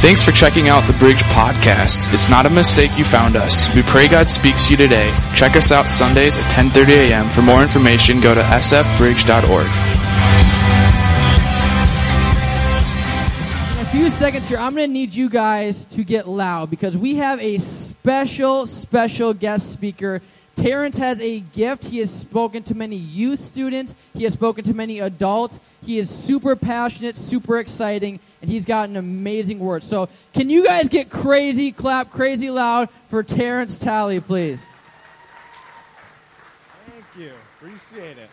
Thanks for checking out the Bridge Podcast. It's not a mistake you found us. We pray God speaks to you today. Check us out Sundays at 10:30 a.m. For more information, go to sfbridge.org. In a few seconds here, I'm going to need you guys to get loud because we have a special, special guest speaker. Terrence has a gift. He has spoken to many youth students. He has spoken to many adults. He is super passionate, super exciting, and he's got an amazing word. So, can you guys get crazy, clap crazy loud for Terrence Talley, please? Thank you. Appreciate it.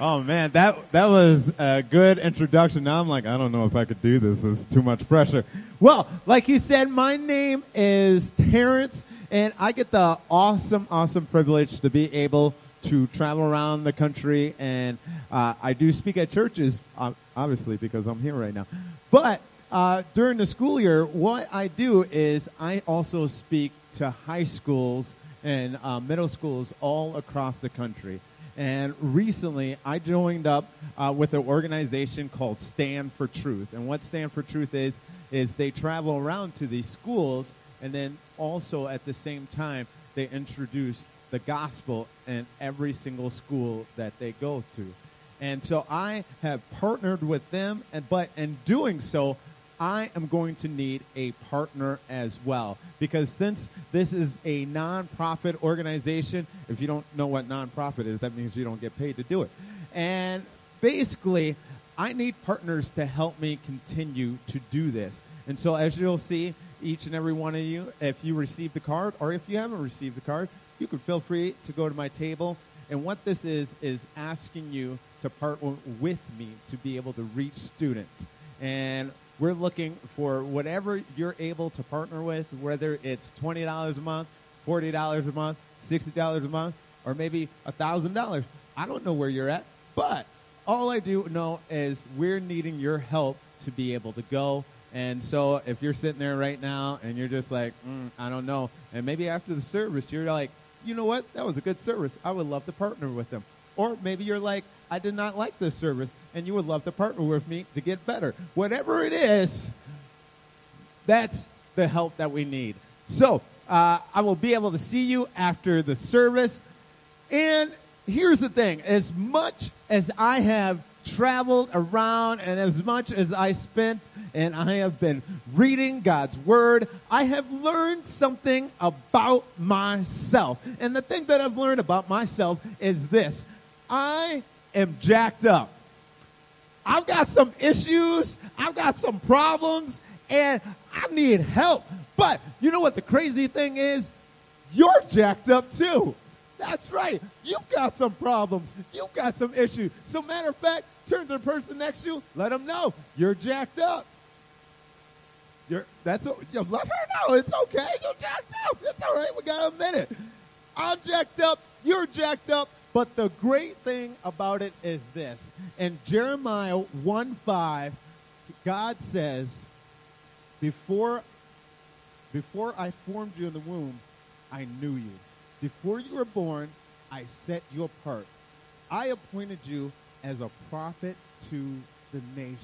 Oh man, that that was a good introduction. Now I'm like, I don't know if I could do this. It's too much pressure. Well, like you said, my name is Terrence, and I get the awesome, awesome privilege to be able to travel around the country, and uh, I do speak at churches, obviously because I'm here right now. But uh, during the school year, what I do is I also speak to high schools and uh, middle schools all across the country. And recently, I joined up uh, with an organization called Stand for Truth. And what Stand for Truth is, is they travel around to these schools, and then also at the same time, they introduce the gospel in every single school that they go to. And so I have partnered with them, and but in doing so, I am going to need a partner as well. Because since this is a nonprofit organization, if you don't know what nonprofit is, that means you don't get paid to do it. And basically, I need partners to help me continue to do this. And so as you'll see, each and every one of you, if you received the card or if you haven't received the card, you can feel free to go to my table. And what this is, is asking you to partner with me to be able to reach students. And we're looking for whatever you're able to partner with, whether it's $20 a month, $40 a month, $60 a month, or maybe $1,000. I don't know where you're at, but all I do know is we're needing your help to be able to go. And so if you're sitting there right now and you're just like, mm, I don't know, and maybe after the service you're like, you know what, that was a good service. I would love to partner with them. Or maybe you're like, I did not like this service, and you would love to partner with me to get better. Whatever it is, that's the help that we need. So uh, I will be able to see you after the service. And here's the thing as much as I have traveled around and as much as I spent and I have been reading God's Word, I have learned something about myself. And the thing that I've learned about myself is this I am jacked up. I've got some issues, I've got some problems, and I need help. But you know what the crazy thing is? You're jacked up too. That's right. You've got some problems. You've got some issues. So, matter of fact, turn to the person next to you, let them know you're jacked up. You're, that's you know, let her know it's okay. You're jacked up. It's all right. We got a minute. I'm jacked up. You're jacked up. But the great thing about it is this. In Jeremiah 1 5, God says, Before before I formed you in the womb, I knew you. Before you were born, I set you apart. I appointed you as a prophet to the nation.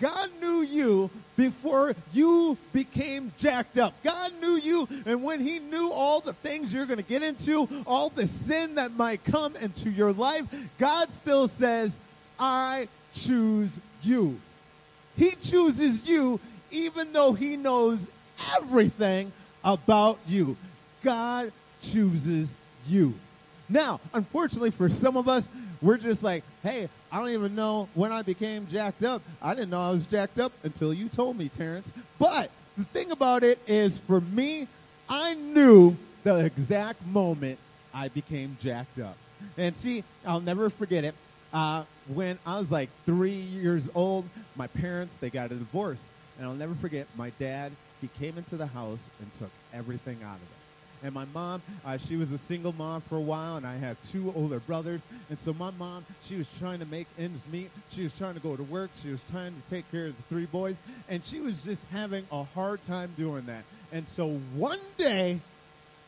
God knew you before you became jacked up. God knew you, and when He knew all the things you're going to get into, all the sin that might come into your life, God still says, I choose you. He chooses you even though He knows everything about you. God chooses you. Now, unfortunately for some of us, we're just like, hey, I don't even know when I became jacked up. I didn't know I was jacked up until you told me, Terrence. But the thing about it is, for me, I knew the exact moment I became jacked up. And see, I'll never forget it. Uh, when I was like three years old, my parents, they got a divorce. And I'll never forget, my dad, he came into the house and took everything out of it. And my mom, uh, she was a single mom for a while, and I have two older brothers. And so my mom, she was trying to make ends meet. She was trying to go to work. She was trying to take care of the three boys. And she was just having a hard time doing that. And so one day,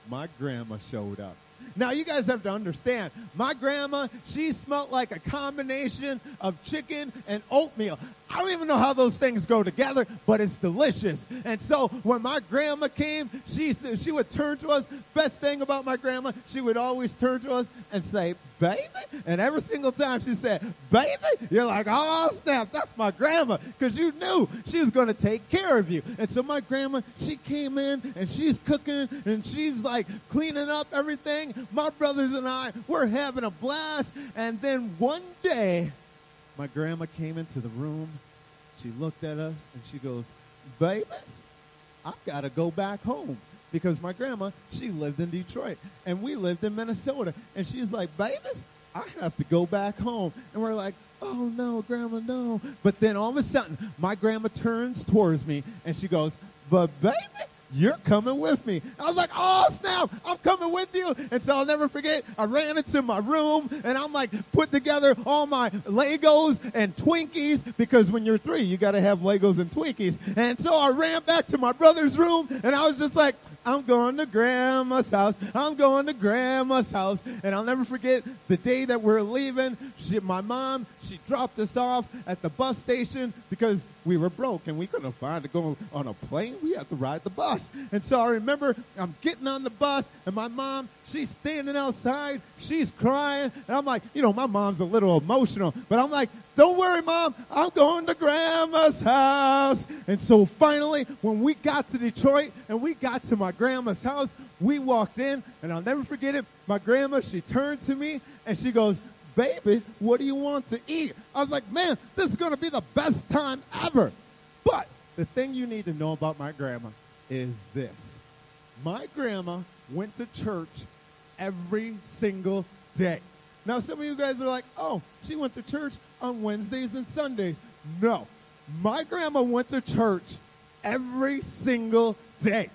my grandma showed up. Now you guys have to understand, my grandma, she smelled like a combination of chicken and oatmeal. I don't even know how those things go together, but it's delicious. And so when my grandma came, she she would turn to us. Best thing about my grandma, she would always turn to us and say, "Baby," and every single time she said, "Baby," you're like, "Oh snap, that's my grandma," because you knew she was going to take care of you. And so my grandma, she came in and she's cooking and she's like cleaning up everything. My brothers and I, we're having a blast. And then one day my grandma came into the room. She looked at us and she goes, Babies, I've got to go back home. Because my grandma, she lived in Detroit and we lived in Minnesota. And she's like, Babies, I have to go back home. And we're like, Oh no, grandma, no. But then all of a sudden, my grandma turns towards me and she goes, But baby, you're coming with me. I was like, oh snap, I'm coming with you. And so I'll never forget, I ran into my room and I'm like, put together all my Legos and Twinkies because when you're three, you gotta have Legos and Twinkies. And so I ran back to my brother's room and I was just like, I'm going to grandma's house. I'm going to grandma's house. And I'll never forget the day that we're leaving. She, my mom, she dropped us off at the bus station because we were broke and we couldn't afford to go on a plane. We had to ride the bus. And so I remember I'm getting on the bus and my mom, she's standing outside. She's crying. And I'm like, you know, my mom's a little emotional, but I'm like, don't worry, mom. I'm going to grandma's house. And so finally, when we got to Detroit and we got to my grandma's house, we walked in and I'll never forget it. My grandma, she turned to me and she goes, baby, what do you want to eat? I was like, man, this is going to be the best time ever. But the thing you need to know about my grandma is this. My grandma went to church every single day. Now, some of you guys are like, oh, she went to church on Wednesdays and Sundays. No. My grandma went to church every single day.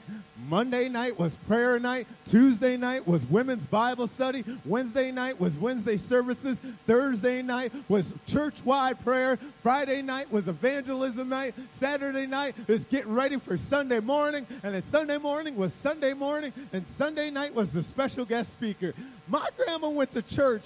Monday night was prayer night. Tuesday night was women's Bible study. Wednesday night was Wednesday services. Thursday night was church-wide prayer. Friday night was evangelism night. Saturday night is getting ready for Sunday morning. And then Sunday morning was Sunday morning. And Sunday night was the special guest speaker. My grandma went to church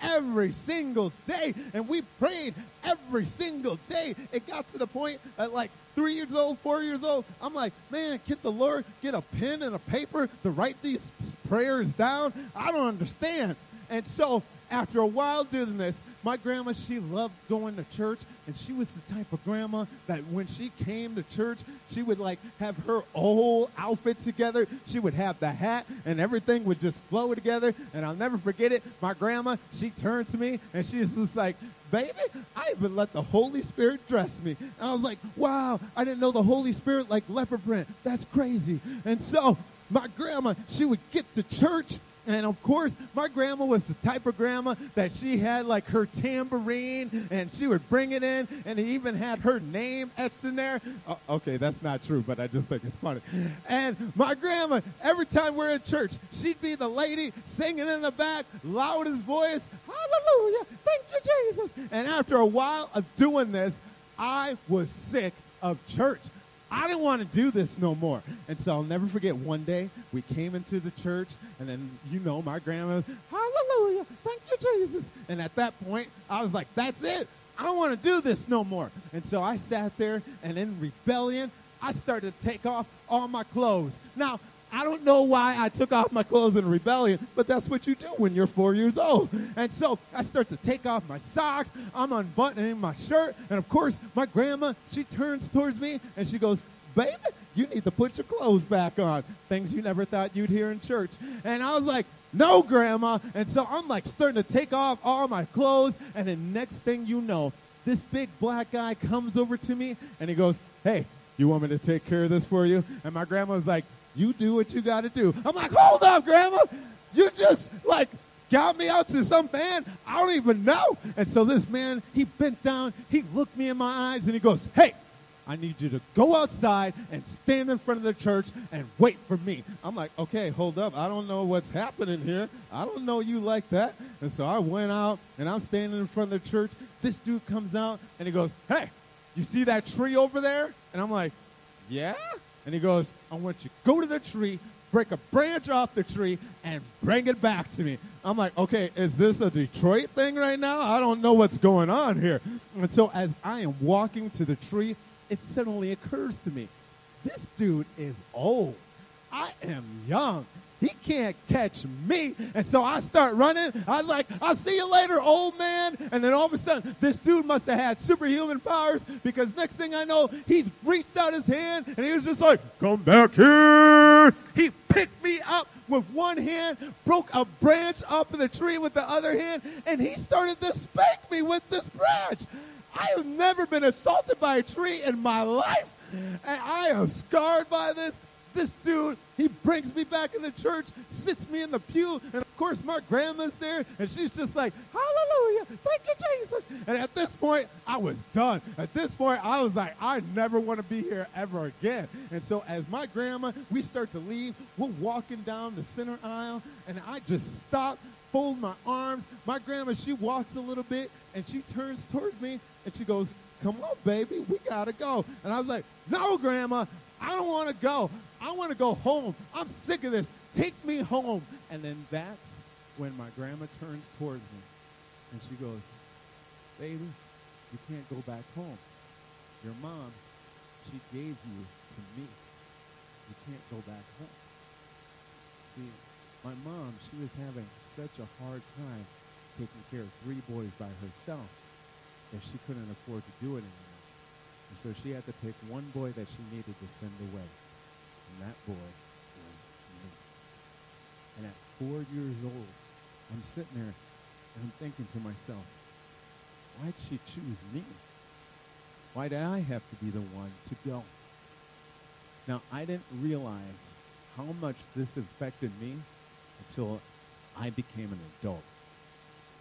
every single day. And we prayed every single day. It got to the point at like three years old, four years old, I'm like, man, can the Lord get a pen and a paper to write these prayers down? I don't understand. And so after a while doing this, my grandma, she loved going to church, and she was the type of grandma that when she came to church, she would like have her whole outfit together. She would have the hat, and everything would just flow together. And I'll never forget it. My grandma, she turned to me, and she was just like, baby, I even let the Holy Spirit dress me. And I was like, wow, I didn't know the Holy Spirit like leopard print. That's crazy. And so my grandma, she would get to church and of course, my grandma was the type of grandma that she had like her tambourine and she would bring it in and it even had her name etched in there. Uh, okay, that's not true, but I just think it's funny. And my grandma, every time we're in church, she'd be the lady singing in the back, loudest voice, hallelujah, thank you, Jesus. And after a while of doing this, I was sick of church. I didn't want to do this no more. And so I'll never forget one day we came into the church and then, you know, my grandma, hallelujah, thank you, Jesus. And at that point, I was like, that's it. I don't want to do this no more. And so I sat there and in rebellion, I started to take off all my clothes. Now, I don't know why I took off my clothes in rebellion, but that's what you do when you're four years old. And so I start to take off my socks. I'm unbuttoning my shirt. And of course, my grandma, she turns towards me and she goes, baby, you need to put your clothes back on. Things you never thought you'd hear in church. And I was like, no, grandma. And so I'm like starting to take off all my clothes. And the next thing you know, this big black guy comes over to me and he goes, hey, you want me to take care of this for you? And my grandma like, you do what you got to do. I'm like, hold up, Grandma. You just like got me out to some man I don't even know. And so this man, he bent down, he looked me in my eyes, and he goes, Hey, I need you to go outside and stand in front of the church and wait for me. I'm like, okay, hold up. I don't know what's happening here. I don't know you like that. And so I went out and I'm standing in front of the church. This dude comes out and he goes, Hey, you see that tree over there? And I'm like, Yeah? And he goes, I want you to go to the tree, break a branch off the tree, and bring it back to me. I'm like, okay, is this a Detroit thing right now? I don't know what's going on here. And so as I am walking to the tree, it suddenly occurs to me, this dude is old. I am young. He can't catch me. And so I start running. I was like, I'll see you later, old man. And then all of a sudden, this dude must have had superhuman powers because next thing I know, he reached out his hand and he was just like, come back here. He picked me up with one hand, broke a branch off of the tree with the other hand, and he started to spank me with this branch. I have never been assaulted by a tree in my life. And I am scarred by this. This dude, he brings me back in the church, sits me in the pew, and of course my grandma's there, and she's just like, Hallelujah, thank you, Jesus. And at this point, I was done. At this point, I was like, I never want to be here ever again. And so as my grandma, we start to leave, we're walking down the center aisle, and I just stop, fold my arms. My grandma, she walks a little bit, and she turns towards me, and she goes, Come on, baby, we gotta go. And I was like, No, grandma, I don't want to go. I want to go home. I'm sick of this. Take me home. And then that's when my grandma turns towards me and she goes, Baby, you can't go back home. Your mom, she gave you to me. You can't go back home. See, my mom, she was having such a hard time taking care of three boys by herself that she couldn't afford to do it anymore. And so she had to pick one boy that she needed to send away. And that boy was me. And at four years old, I'm sitting there and I'm thinking to myself, why'd she choose me? Why did I have to be the one to go? Now, I didn't realize how much this affected me until I became an adult.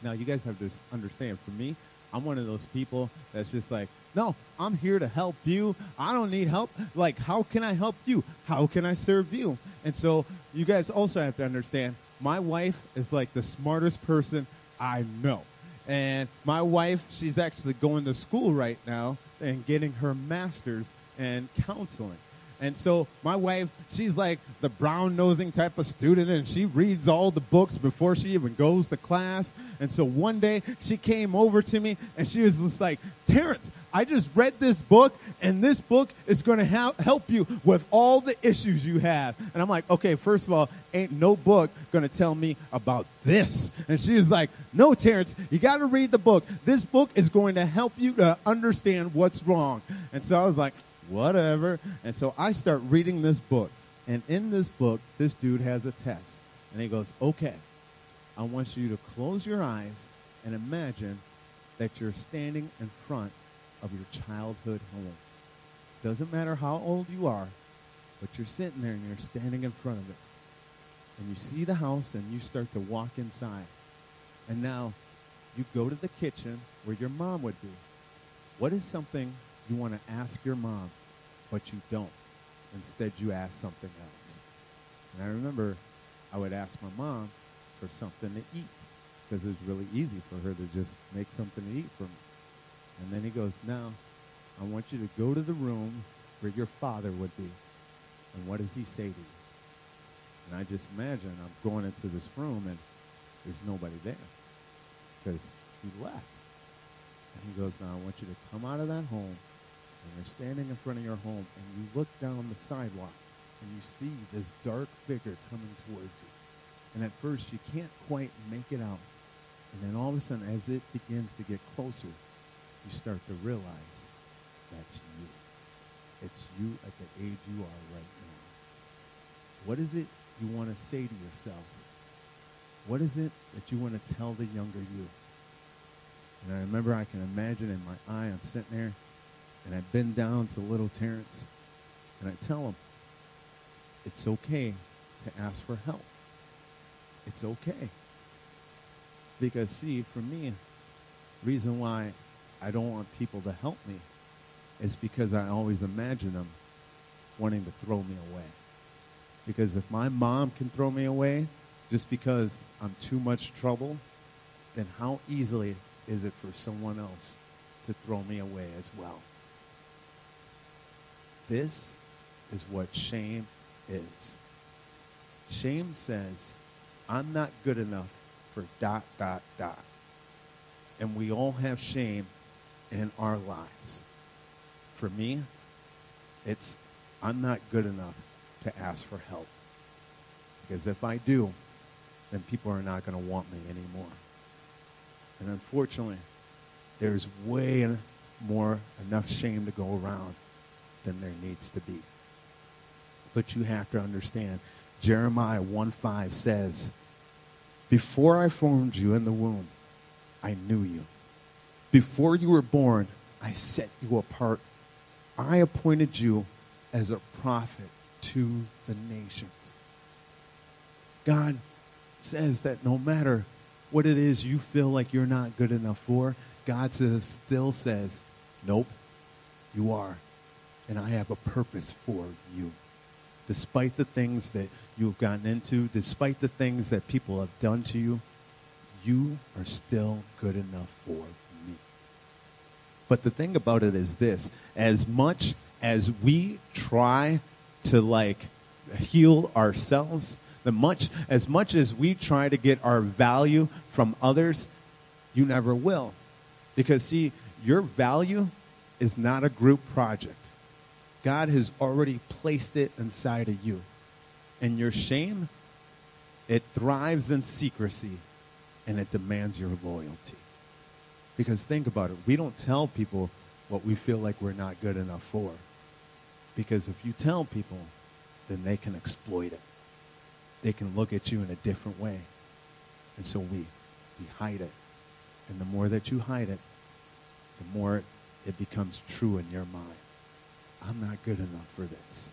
Now, you guys have to understand, for me, I'm one of those people that's just like, no, I'm here to help you. I don't need help. Like, how can I help you? How can I serve you? And so, you guys also have to understand, my wife is like the smartest person I know. And my wife, she's actually going to school right now and getting her master's in counseling. And so my wife, she's like the brown nosing type of student and she reads all the books before she even goes to class. And so one day she came over to me and she was just like, Terrence, I just read this book and this book is going to ha- help you with all the issues you have. And I'm like, okay, first of all, ain't no book going to tell me about this. And she was like, no, Terrence, you got to read the book. This book is going to help you to understand what's wrong. And so I was like, whatever. And so I start reading this book. And in this book, this dude has a test. And he goes, okay, I want you to close your eyes and imagine that you're standing in front of your childhood home. Doesn't matter how old you are, but you're sitting there and you're standing in front of it. And you see the house and you start to walk inside. And now you go to the kitchen where your mom would be. What is something you want to ask your mom, but you don't? Instead, you ask something else. And I remember I would ask my mom for something to eat because it was really easy for her to just make something to eat for me. And then he goes, Now, I want you to go to the room where your father would be. And what does he say to you? And I just imagine I'm going into this room and there's nobody there because he left. And he goes, Now, I want you to come out of that home and you're standing in front of your home and you look down the sidewalk and you see this dark figure coming towards you. And at first you can't quite make it out. And then all of a sudden, as it begins to get closer, you start to realize that's you. It's you at the age you are right now. What is it you want to say to yourself? What is it that you want to tell the younger you? And I remember I can imagine in my eye, I'm sitting there, and I bend down to little Terrence, and I tell him, it's okay to ask for help. It's okay. Because, see, for me, reason why I don't want people to help me is because I always imagine them wanting to throw me away. Because if my mom can throw me away just because I'm too much trouble, then how easily is it for someone else to throw me away as well? This is what shame is. Shame says, I'm not good enough for dot, dot, dot. And we all have shame in our lives. For me, it's I'm not good enough to ask for help. Because if I do, then people are not going to want me anymore. And unfortunately, there's way more enough shame to go around than there needs to be. But you have to understand, Jeremiah 1.5 says, Before I formed you in the womb, I knew you. Before you were born, I set you apart. I appointed you as a prophet to the nations. God says that no matter what it is you feel like you're not good enough for, God says, still says, nope, you are. And I have a purpose for you. Despite the things that you've gotten into, despite the things that people have done to you, you are still good enough for me. But the thing about it is this as much as we try to like heal ourselves, the much as much as we try to get our value from others, you never will. Because see, your value is not a group project. God has already placed it inside of you. And your shame, it thrives in secrecy and it demands your loyalty. Because think about it, we don't tell people what we feel like we're not good enough for. Because if you tell people, then they can exploit it. They can look at you in a different way. And so we, we hide it. And the more that you hide it, the more it becomes true in your mind. I'm not good enough for this.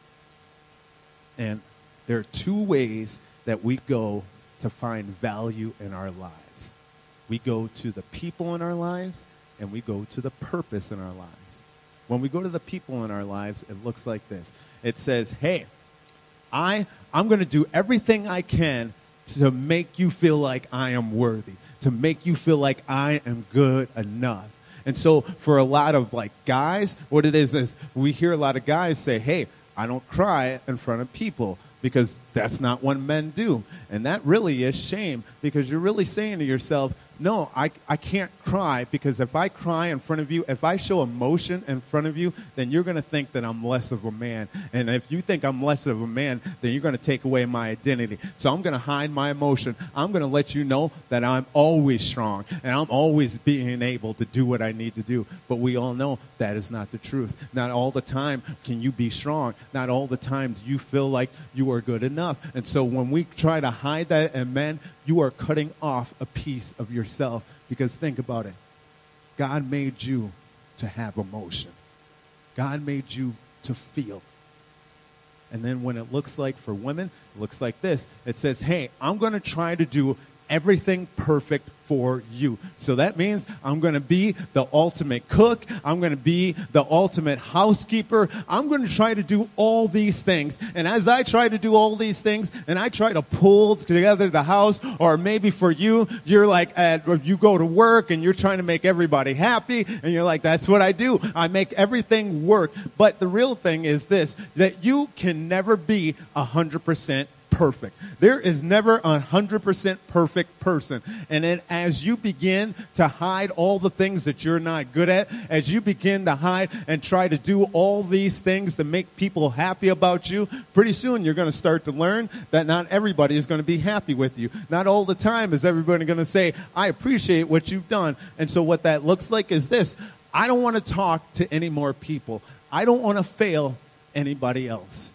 And there are two ways that we go to find value in our lives. We go to the people in our lives, and we go to the purpose in our lives. When we go to the people in our lives, it looks like this. It says, hey, I, I'm going to do everything I can to make you feel like I am worthy, to make you feel like I am good enough. And so for a lot of like guys, what it is is we hear a lot of guys say, hey, I don't cry in front of people because that's not what men do. And that really is shame because you're really saying to yourself, no, I, I can't cry because if I cry in front of you, if I show emotion in front of you, then you're going to think that I'm less of a man. And if you think I'm less of a man, then you're going to take away my identity. So I'm going to hide my emotion. I'm going to let you know that I'm always strong and I'm always being able to do what I need to do. But we all know that is not the truth. Not all the time can you be strong. Not all the time do you feel like you are good enough. And so when we try to hide that in men, you are cutting off a piece of yourself. Because think about it God made you to have emotion, God made you to feel. And then when it looks like for women, it looks like this. It says, hey, I'm going to try to do everything perfect for you. So that means I'm going to be the ultimate cook. I'm going to be the ultimate housekeeper. I'm going to try to do all these things. And as I try to do all these things and I try to pull together the house or maybe for you, you're like, you go to work and you're trying to make everybody happy and you're like, that's what I do. I make everything work. But the real thing is this, that you can never be a hundred percent perfect. There is never a hundred percent perfect person. And then as you begin to hide all the things that you're not good at, as you begin to hide and try to do all these things to make people happy about you, pretty soon you're going to start to learn that not everybody is going to be happy with you. Not all the time is everybody going to say, I appreciate what you've done. And so what that looks like is this. I don't want to talk to any more people. I don't want to fail anybody else.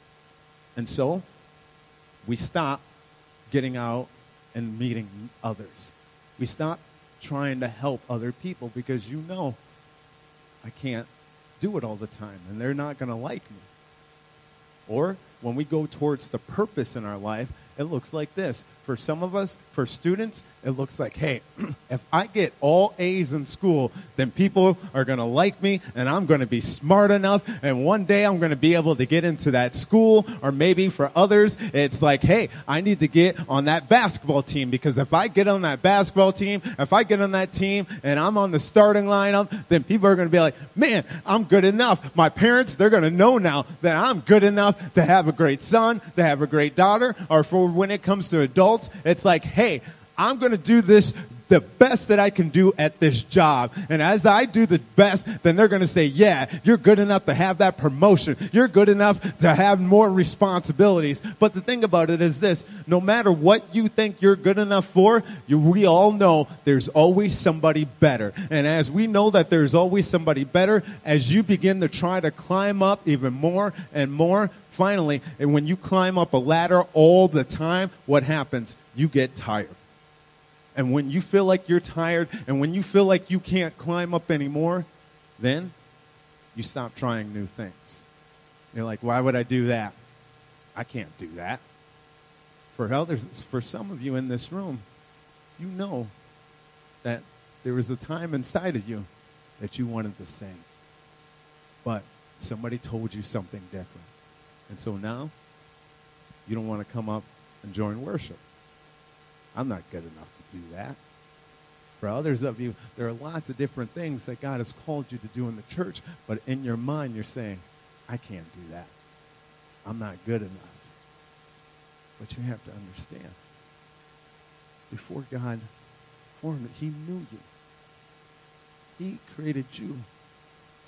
And so we stop getting out and meeting others. We stop trying to help other people because you know I can't do it all the time and they're not going to like me. Or when we go towards the purpose in our life, it looks like this. For some of us, for students, it looks like, hey, if I get all A's in school, then people are going to like me and I'm going to be smart enough and one day I'm going to be able to get into that school or maybe for others, it's like, hey, I need to get on that basketball team because if I get on that basketball team, if I get on that team and I'm on the starting lineup, then people are going to be like, man, I'm good enough. My parents, they're going to know now that I'm good enough to have a great son, to have a great daughter, or for when it comes to adults, it's like, hey, I'm going to do this the best that I can do at this job. And as I do the best, then they're going to say, yeah, you're good enough to have that promotion. You're good enough to have more responsibilities. But the thing about it is this, no matter what you think you're good enough for, you, we all know there's always somebody better. And as we know that there's always somebody better, as you begin to try to climb up even more and more, finally, and when you climb up a ladder all the time, what happens? You get tired. And when you feel like you're tired and when you feel like you can't climb up anymore, then you stop trying new things. You're like, why would I do that? I can't do that. For others, for some of you in this room, you know that there was a time inside of you that you wanted to sing. But somebody told you something different. And so now you don't want to come up and join worship. I'm not good enough to do that. For others of you, there are lots of different things that God has called you to do in the church, but in your mind you're saying, I can't do that. I'm not good enough. But you have to understand, before God formed it, he knew you. He created you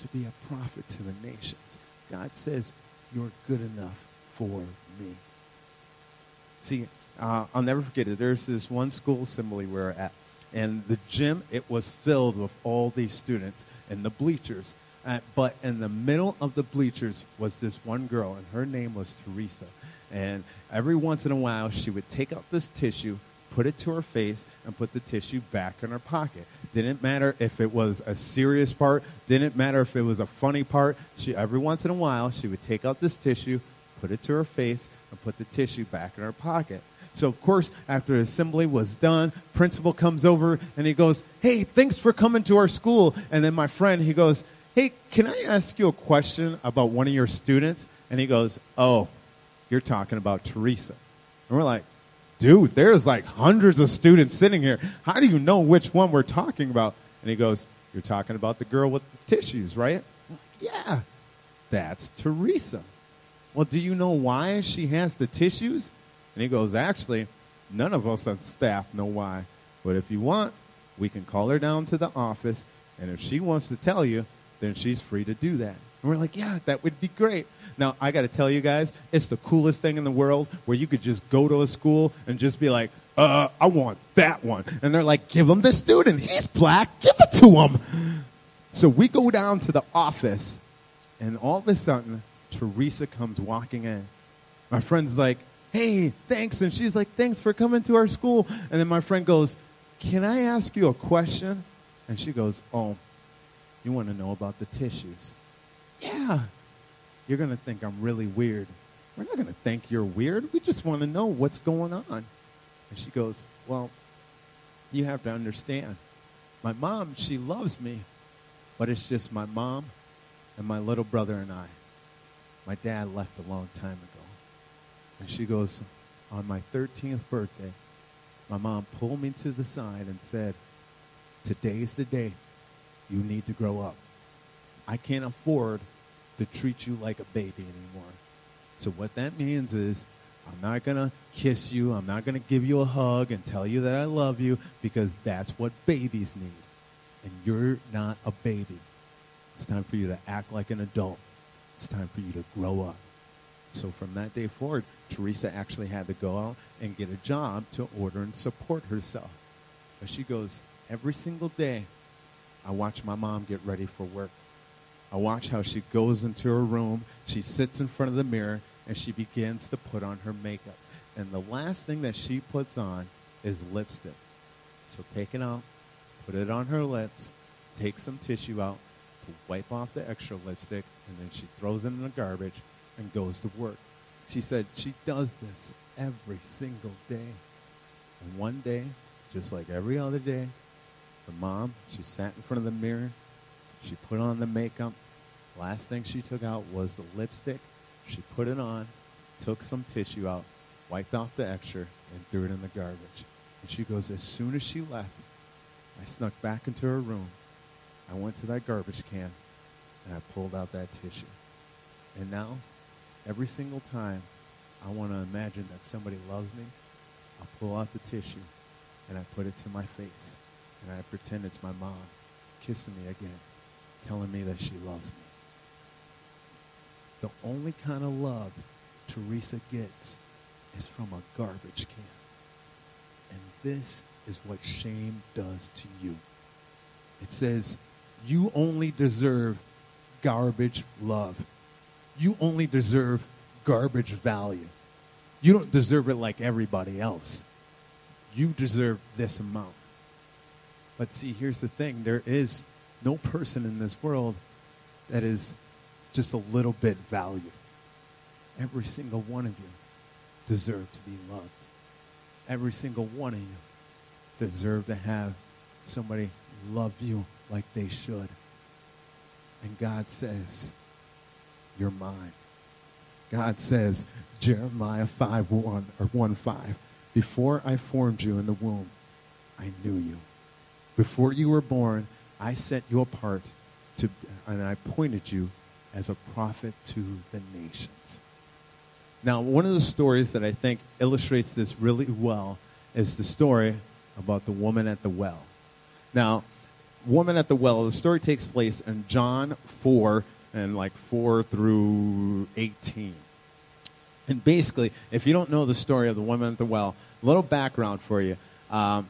to be a prophet to the nations. God says, you're good enough for me. See, uh, I'll never forget it. There's this one school assembly we were at, and the gym, it was filled with all these students and the bleachers. Uh, but in the middle of the bleachers was this one girl, and her name was Teresa. And every once in a while, she would take out this tissue, put it to her face, and put the tissue back in her pocket. Didn't matter if it was a serious part, didn't matter if it was a funny part. She every once in a while, she would take out this tissue, put it to her face, and put the tissue back in her pocket. So of course, after assembly was done, principal comes over and he goes, "Hey, thanks for coming to our school." And then my friend, he goes, "Hey, can I ask you a question about one of your students?" And he goes, "Oh, you're talking about Teresa." And we're like, "Dude, there's like hundreds of students sitting here. How do you know which one we're talking about?" And he goes, "You're talking about the girl with the tissues, right?" Yeah. That's Teresa. Well, do you know why she has the tissues? And he goes, actually, none of us on staff know why. But if you want, we can call her down to the office, and if she wants to tell you, then she's free to do that. And we're like, yeah, that would be great. Now, I got to tell you guys, it's the coolest thing in the world where you could just go to a school and just be like, uh, I want that one. And they're like, give him the student. He's black. Give it to him. So we go down to the office, and all of a sudden, Teresa comes walking in. My friend's like, hey, thanks. And she's like, thanks for coming to our school. And then my friend goes, can I ask you a question? And she goes, oh, you want to know about the tissues? Yeah. You're going to think I'm really weird. We're not going to think you're weird. We just want to know what's going on. And she goes, well, you have to understand. My mom, she loves me, but it's just my mom and my little brother and I. My dad left a long time ago. And she goes, on my 13th birthday, my mom pulled me to the side and said, today's the day you need to grow up. I can't afford to treat you like a baby anymore. So what that means is I'm not going to kiss you. I'm not going to give you a hug and tell you that I love you because that's what babies need. And you're not a baby. It's time for you to act like an adult. It's time for you to grow up. So from that day forward, Teresa actually had to go out and get a job to order and support herself. But she goes, every single day, I watch my mom get ready for work. I watch how she goes into her room, she sits in front of the mirror, and she begins to put on her makeup. And the last thing that she puts on is lipstick. She'll take it out, put it on her lips, take some tissue out to wipe off the extra lipstick, and then she throws it in the garbage and goes to work. She said she does this every single day. And one day, just like every other day, the mom, she sat in front of the mirror. She put on the makeup. Last thing she took out was the lipstick. She put it on, took some tissue out, wiped off the extra, and threw it in the garbage. And she goes, as soon as she left, I snuck back into her room. I went to that garbage can, and I pulled out that tissue. And now, every single time I want to imagine that somebody loves me, I'll pull out the tissue and I put it to my face. And I pretend it's my mom kissing me again, telling me that she loves me. The only kind of love Teresa gets is from a garbage can. And this is what shame does to you. It says, you only deserve garbage love. You only deserve garbage value. You don't deserve it like everybody else. You deserve this amount. But see, here's the thing there is no person in this world that is just a little bit valued. Every single one of you deserve to be loved. Every single one of you deserve to have somebody love you like they should. And God says, You're mine. God says, Jeremiah 5 1 or 1 5, Before I formed you in the womb, I knew you. Before you were born, I set you apart to, and I appointed you as a prophet to the nations. Now, one of the stories that I think illustrates this really well is the story about the woman at the well. Now, woman at the well, the story takes place in John 4 and like 4 through 18. And basically, if you don't know the story of the woman at the well, a little background for you. Um,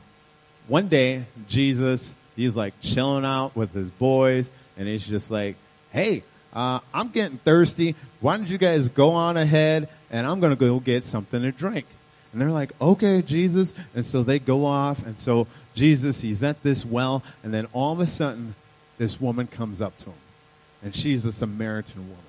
one day, Jesus, he's like chilling out with his boys, and he's just like, hey, uh, I'm getting thirsty. Why don't you guys go on ahead, and I'm to go get something to drink. And they're like, okay, Jesus. And so they go off, and so Jesus, he's at this well, and then all of a sudden, this woman comes up to him. And she's a Samaritan woman.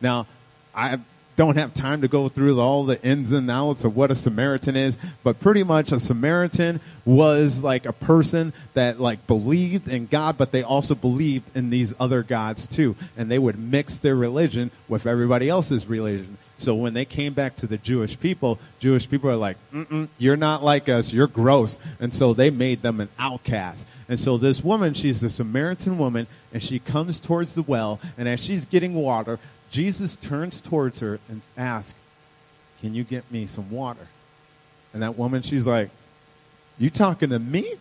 Now, I don't have time to go through all the ins and outs of what a Samaritan is, but pretty much a Samaritan was like a person that like believed in God, but they also believed in these other gods too. And they would mix their religion with everybody else's religion. So when they came back to the Jewish people, Jewish people are like, you're not like us, you're gross. And so they made them an outcast. And so this woman, she's a Samaritan woman, and she comes towards the well, and as she's getting water, Jesus turns towards her and asks, Can you get me some water? And that woman, she's like, You talking to me?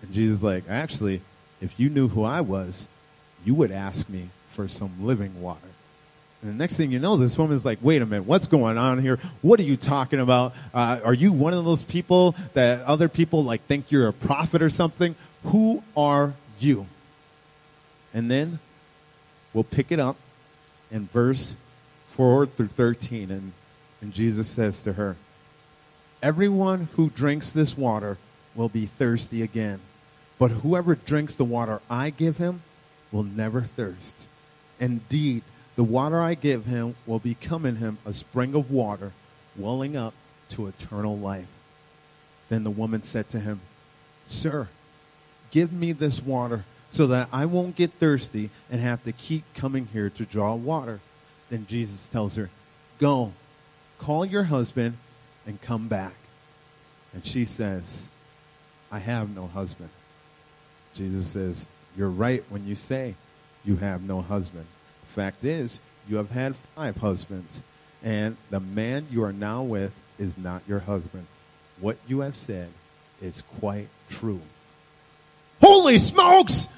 And Jesus is like, Actually, if you knew who I was, you would ask me for some living water. And the next thing you know, this woman's like, wait a minute, what's going on here? What are you talking about? Uh, are you one of those people that other people like think you're a prophet or something? Who are you? And then we'll pick it up in verse 4 through 13. And, and Jesus says to her, Everyone who drinks this water will be thirsty again. But whoever drinks the water I give him will never thirst. Indeed, the water I give him will become in him a spring of water welling up to eternal life. Then the woman said to him, Sir, give me this water so that I won't get thirsty and have to keep coming here to draw water. Then Jesus tells her, Go, call your husband and come back. And she says, I have no husband. Jesus says, You're right when you say you have no husband. The fact is, you have had five husbands, and the man you are now with is not your husband. What you have said is quite true. Holy smokes!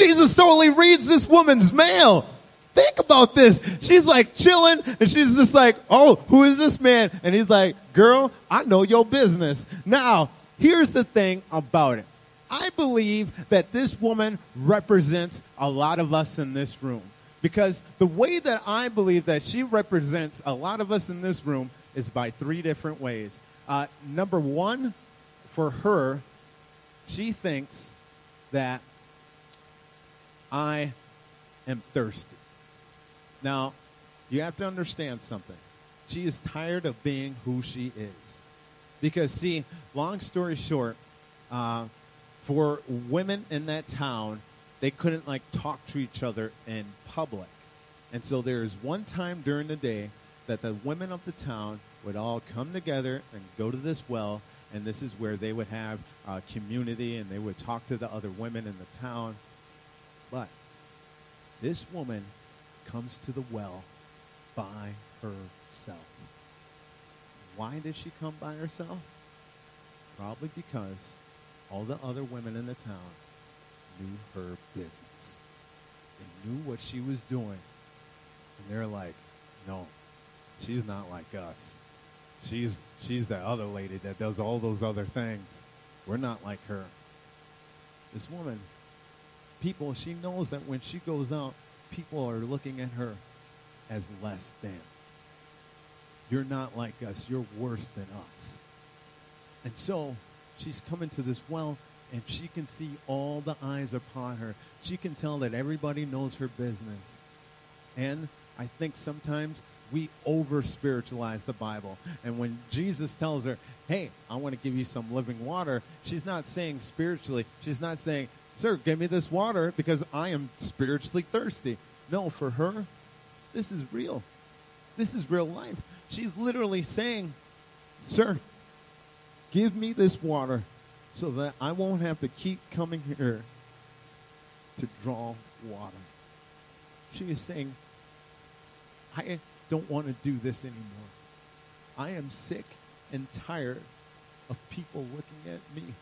Jesus totally reads this woman's mail. Think about this. She's like chilling and she's just like, oh, who is this man? And he's like, girl, I know your business. Now, here's the thing about it. I believe that this woman represents a lot of us in this room. Because the way that I believe that she represents a lot of us in this room is by three different ways. Uh, number one, for her, she thinks that I am thirsty. Now, you have to understand something. She is tired of being who she is. Because, see, long story short, uh, for women in that town, they couldn't like talk to each other in public. And so there's one time during the day that the women of the town would all come together and go to this well, and this is where they would have uh, community and they would talk to the other women in the town. This woman comes to the well by herself. Why did she come by herself? Probably because all the other women in the town knew her business. They knew what she was doing. And they're like, no, she's not like us. She's she's the other lady that does all those other things. We're not like her. This woman, people, she knows that when she goes out, people are looking at her as less than. You're not like us. You're worse than us. And so she's coming to this well and she can see all the eyes upon her. She can tell that everybody knows her business. And I think sometimes we over spiritualize the Bible. And when Jesus tells her, hey, I want to give you some living water, she's not saying spiritually, she's not saying, sir, give me this water because I am spiritually thirsty. No, for her, this is real. This is real life. She's literally saying, sir, give me this water so that I won't have to keep coming here to draw water. She is saying, I don't want to do this anymore. I am sick and tired of people looking at me.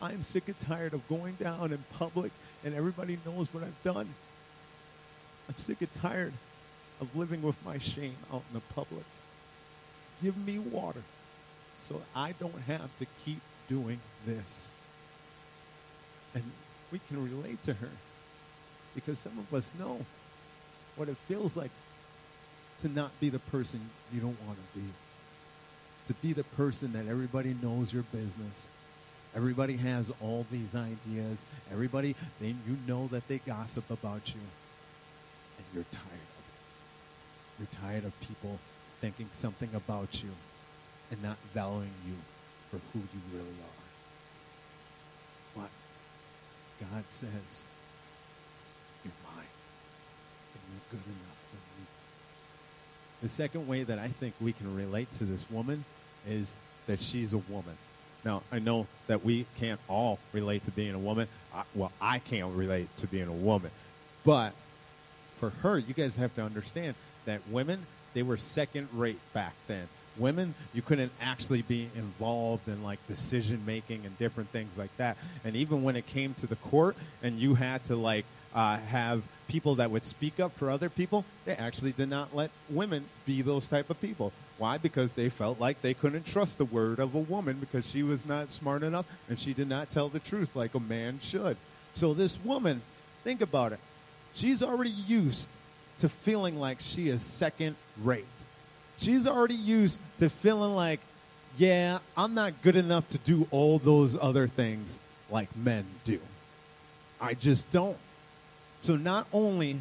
I am sick and tired of going down in public and everybody knows what I've done. I'm sick and tired of living with my shame out in the public. Give me water so I don't have to keep doing this. And we can relate to her because some of us know what it feels like to not be the person you don't want to be. To be the person that everybody knows your business. Everybody has all these ideas. Everybody, they, you know that they gossip about you. And you're tired of it. You're tired of people thinking something about you and not valuing you for who you really are. But God says, you're mine, and you're good enough for me. The second way that I think we can relate to this woman is that she's a woman. Now, I know that we can't all relate to being a woman. I, well, I can't relate to being a woman. But for her, you guys have to understand that women, they were second rate back then women, you couldn't actually be involved in like decision making and different things like that. And even when it came to the court and you had to like uh, have people that would speak up for other people, they actually did not let women be those type of people. Why? Because they felt like they couldn't trust the word of a woman because she was not smart enough and she did not tell the truth like a man should. So this woman, think about it. She's already used to feeling like she is second rate. She's already used to feeling like, yeah, I'm not good enough to do all those other things like men do. I just don't. So not only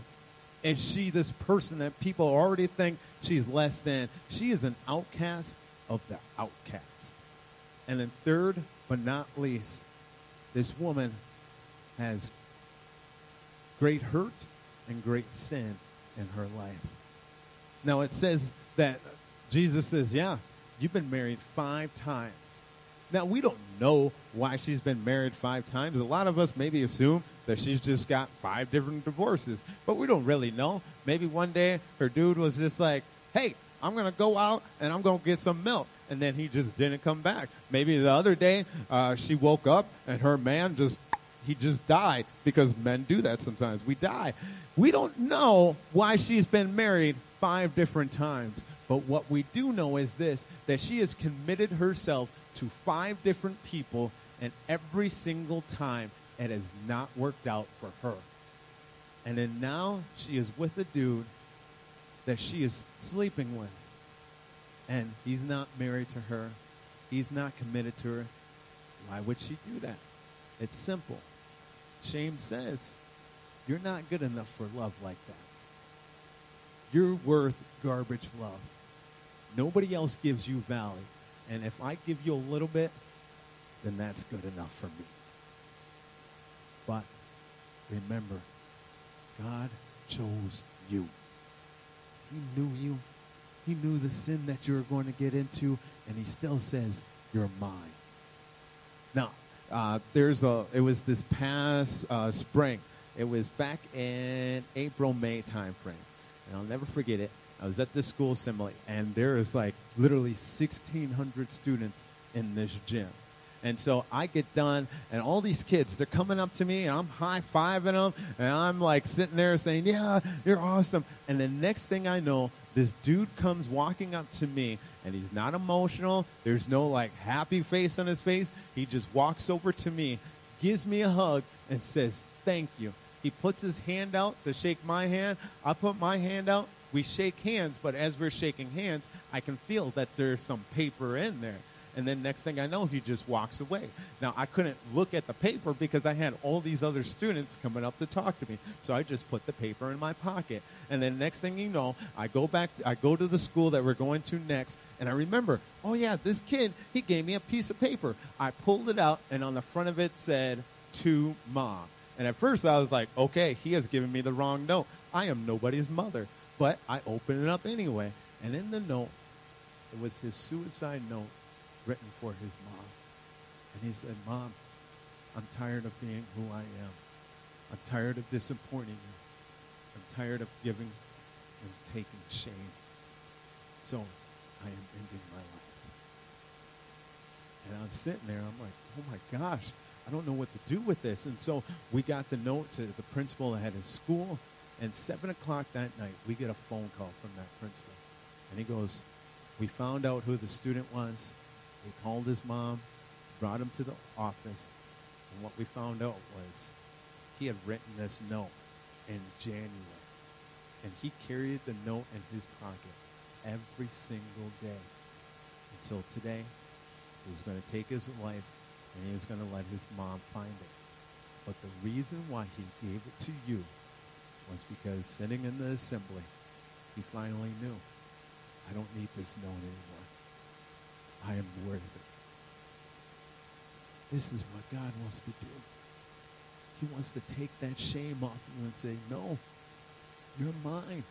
is she this person that people already think she's less than, she is an outcast of the outcast. And then third, but not least, this woman has great hurt and great sin in her life. Now it says that Jesus says, Yeah, you've been married five times. Now, we don't know why she's been married five times. A lot of us maybe assume that she's just got five different divorces, but we don't really know. Maybe one day her dude was just like, Hey, I'm going to go out and I'm going to get some milk. And then he just didn't come back. Maybe the other day uh, she woke up and her man just, he just died because men do that sometimes. We die. We don't know why she's been married five different times. But what we do know is this that she has committed herself to five different people, and every single time it has not worked out for her. And then now she is with a dude that she is sleeping with. And he's not married to her. He's not committed to her. Why would she do that? It's simple. Shame says, you're not good enough for love like that. You're worth garbage love. Nobody else gives you value. And if I give you a little bit, then that's good enough for me. But remember, God chose you. He knew you. He knew the sin that you were going to get into, and he still says, You're mine. Now, uh, there's a, it was this past uh, spring. It was back in April, May time frame. And I'll never forget it. I was at this school assembly, and there is like literally 1,600 students in this gym. And so I get done, and all these kids, they're coming up to me, and I'm high fiving them, and I'm like sitting there saying, Yeah, you're awesome. And the next thing I know, this dude comes walking up to me, and he's not emotional. There's no like happy face on his face. He just walks over to me, gives me a hug, and says, Thank you. He puts his hand out to shake my hand. I put my hand out. We shake hands, but as we're shaking hands, I can feel that there's some paper in there. And then next thing I know, he just walks away. Now, I couldn't look at the paper because I had all these other students coming up to talk to me. So I just put the paper in my pocket. And then next thing you know, I go back, I go to the school that we're going to next, and I remember, oh yeah, this kid, he gave me a piece of paper. I pulled it out, and on the front of it said, to mom. And at first I was like, okay, he has given me the wrong note. I am nobody's mother. But I opened it up anyway. And in the note, it was his suicide note written for his mom. And he said, Mom, I'm tired of being who I am. I'm tired of disappointing you. I'm tired of giving and taking shame. So I am ending my life. And I'm sitting there, I'm like, oh my gosh, I don't know what to do with this. And so we got the note to the principal at his school. And 7 o'clock that night, we get a phone call from that principal. And he goes, we found out who the student was. We called his mom, brought him to the office. And what we found out was he had written this note in January. And he carried the note in his pocket every single day until today. He was going to take his life and he was going to let his mom find it. But the reason why he gave it to you was because sitting in the assembly, he finally knew, I don't need this note anymore. I am worthy. This is what God wants to do. He wants to take that shame off you and say, no, you're mine.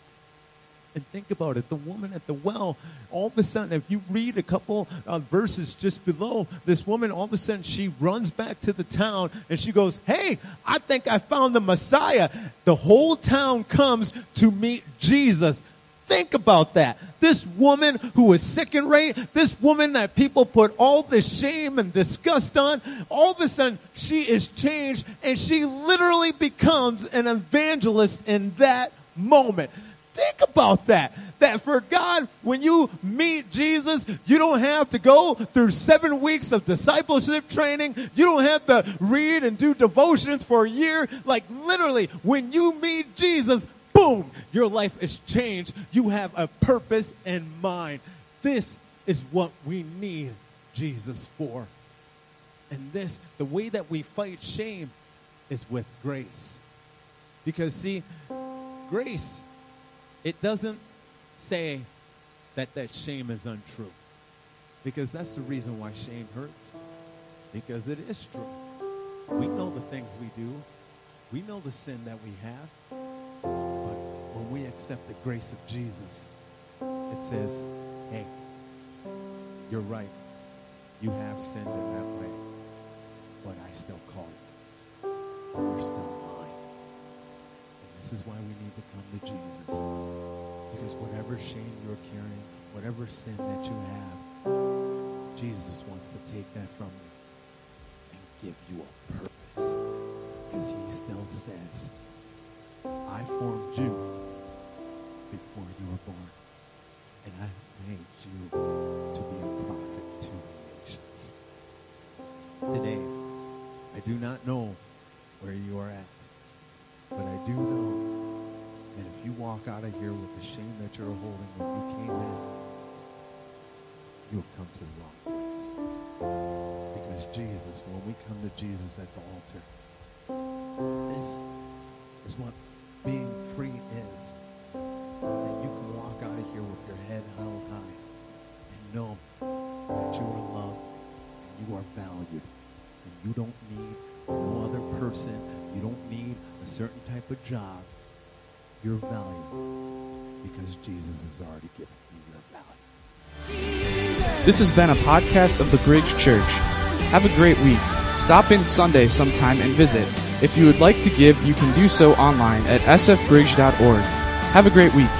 And think about it. The woman at the well, all of a sudden, if you read a couple uh, verses just below, this woman, all of a sudden, she runs back to the town and she goes, Hey, I think I found the Messiah. The whole town comes to meet Jesus. Think about that. This woman who was sick and right, this woman that people put all this shame and disgust on, all of a sudden she is changed and she literally becomes an evangelist in that moment. Think about that. That for God, when you meet Jesus, you don't have to go through seven weeks of discipleship training. You don't have to read and do devotions for a year. Like literally, when you meet Jesus, boom, your life is changed. You have a purpose in mind. This is what we need Jesus for. And this, the way that we fight shame is with grace. Because see, grace it doesn't say that that shame is untrue. Because that's the reason why shame hurts. Because it is true. We know the things we do. We know the sin that we have. When we accept the grace of Jesus, it says, hey, you're right. You have sinned in that way. But I still call it. You're still mine. And this is why we need to come to Jesus. Because whatever shame you're carrying, whatever sin that you have, Jesus wants to take that from you and give you a purpose. Because he still says, I formed you before you were born. And I made you to be a prophet to the nations. Today, I do not know where you are at. But I do know that if you walk out of here with the shame that you're holding when you came in, you have come to the wrong place. Because Jesus, when we come to Jesus at the altar, this is what being free job. You're valuable because Jesus has already given you your value. This has been a podcast of the Bridge Church. Have a great week. Stop in Sunday sometime and visit. If you would like to give, you can do so online at sfbridge.org. Have a great week.